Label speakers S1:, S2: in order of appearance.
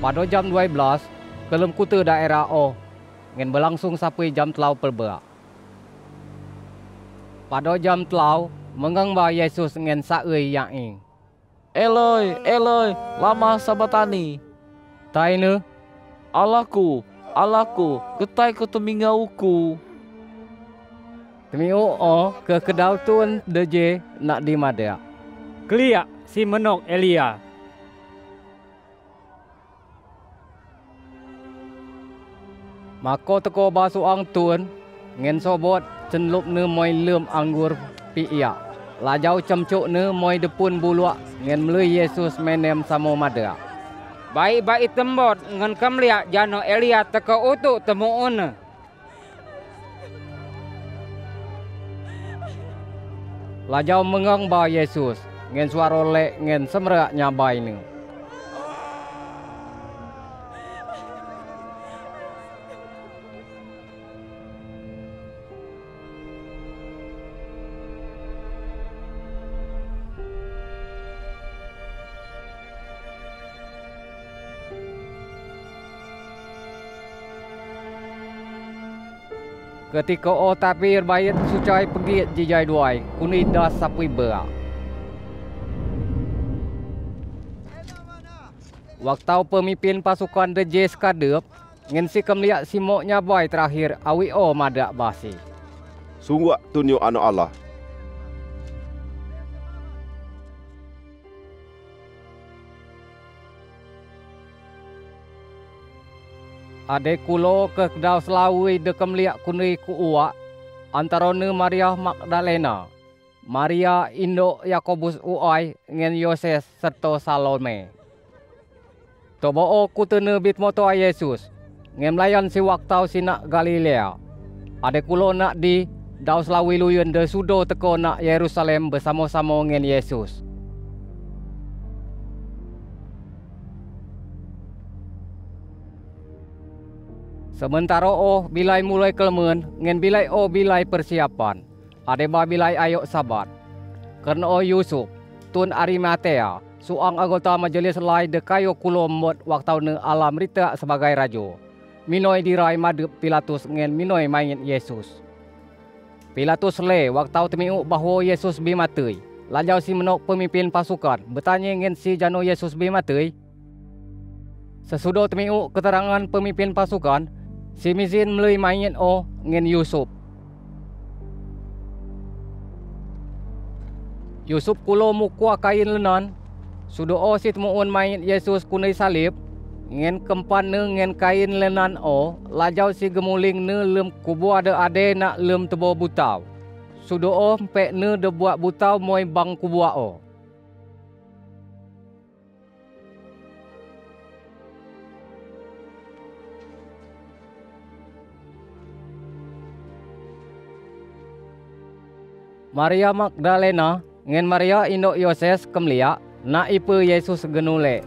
S1: pada jam 12 kelem kuta daerah O ngen berlangsung sampai jam telau pelberak. Pada jam telau mengang ba Yesus ngen saui yang ing.
S2: Eloi, Eloi, lama sabatani.
S1: Taine
S2: Allahku, Allahku, getai ku temingauku.
S1: Temiu o ke kedau tun deje nak di madea.
S3: Keliak si menok Elia.
S1: Mako teko basu ang tun ngen sobot cenlup ne moi lem anggur pi ia. Lajau cemcuk ne moi depun buluak ngen melui Yesus menem samo madea.
S4: Baik-baik tembot ngan kamlia jano Elia teka utuk temu una.
S1: Lajau mengang ba Yesus ngen suara lek ngen semrak nyabai ne. Ketika o tapir bayat sucai pergi jijai duai, kuni dah sapui berak. Waktu pemimpin pasukan The skadep, ngen si kemliak si mok nyabai terakhir awi o madak basi.
S5: Sungguh tunjuk anak Allah.
S1: Ade kulo ke kedau selawi de kemliak kuni ku uak, antara ne Maria Magdalena, Maria Indo Yakobus uai ngen Yoses serta Salome. Tobo o kutene bit moto Yesus, ngen melayan si waktau si nak Galilea. Ade kulo nak di dau selawi luyun de sudo teko nak Yerusalem bersama-sama ngen Yesus. Sementara oh bilai mulai kelemen, ngen bilai oh bilai persiapan. Ade ba bilai ayok sabat. Karena oh Yusuf, Tun Arimatea, suang anggota majelis lai de kayo kulo mot waktu ne alam rita sebagai rajo. Minoi dirai madep Pilatus ngen minoi main Yesus. Pilatus le waktu temiu bahwa Yesus bimatui. Lajau si menok pemimpin pasukan bertanya ngen si jano Yesus bimatui. Sesudah temiu keterangan pemimpin pasukan, si Mizin melui main o ngen Yusuf. Yusuf kulo mukua kain lenan, sudo o si temuun main Yesus kunai salib, ngen kempan ne ngen kain lenan o, lajau si gemuling ne lem kubu ada ade nak lem tebo butau. Sudo o pek ne de buat butau moi bang kubu o. Maria Magdalena ngen Maria indok Yoses kemlia nak ipe Yesus genule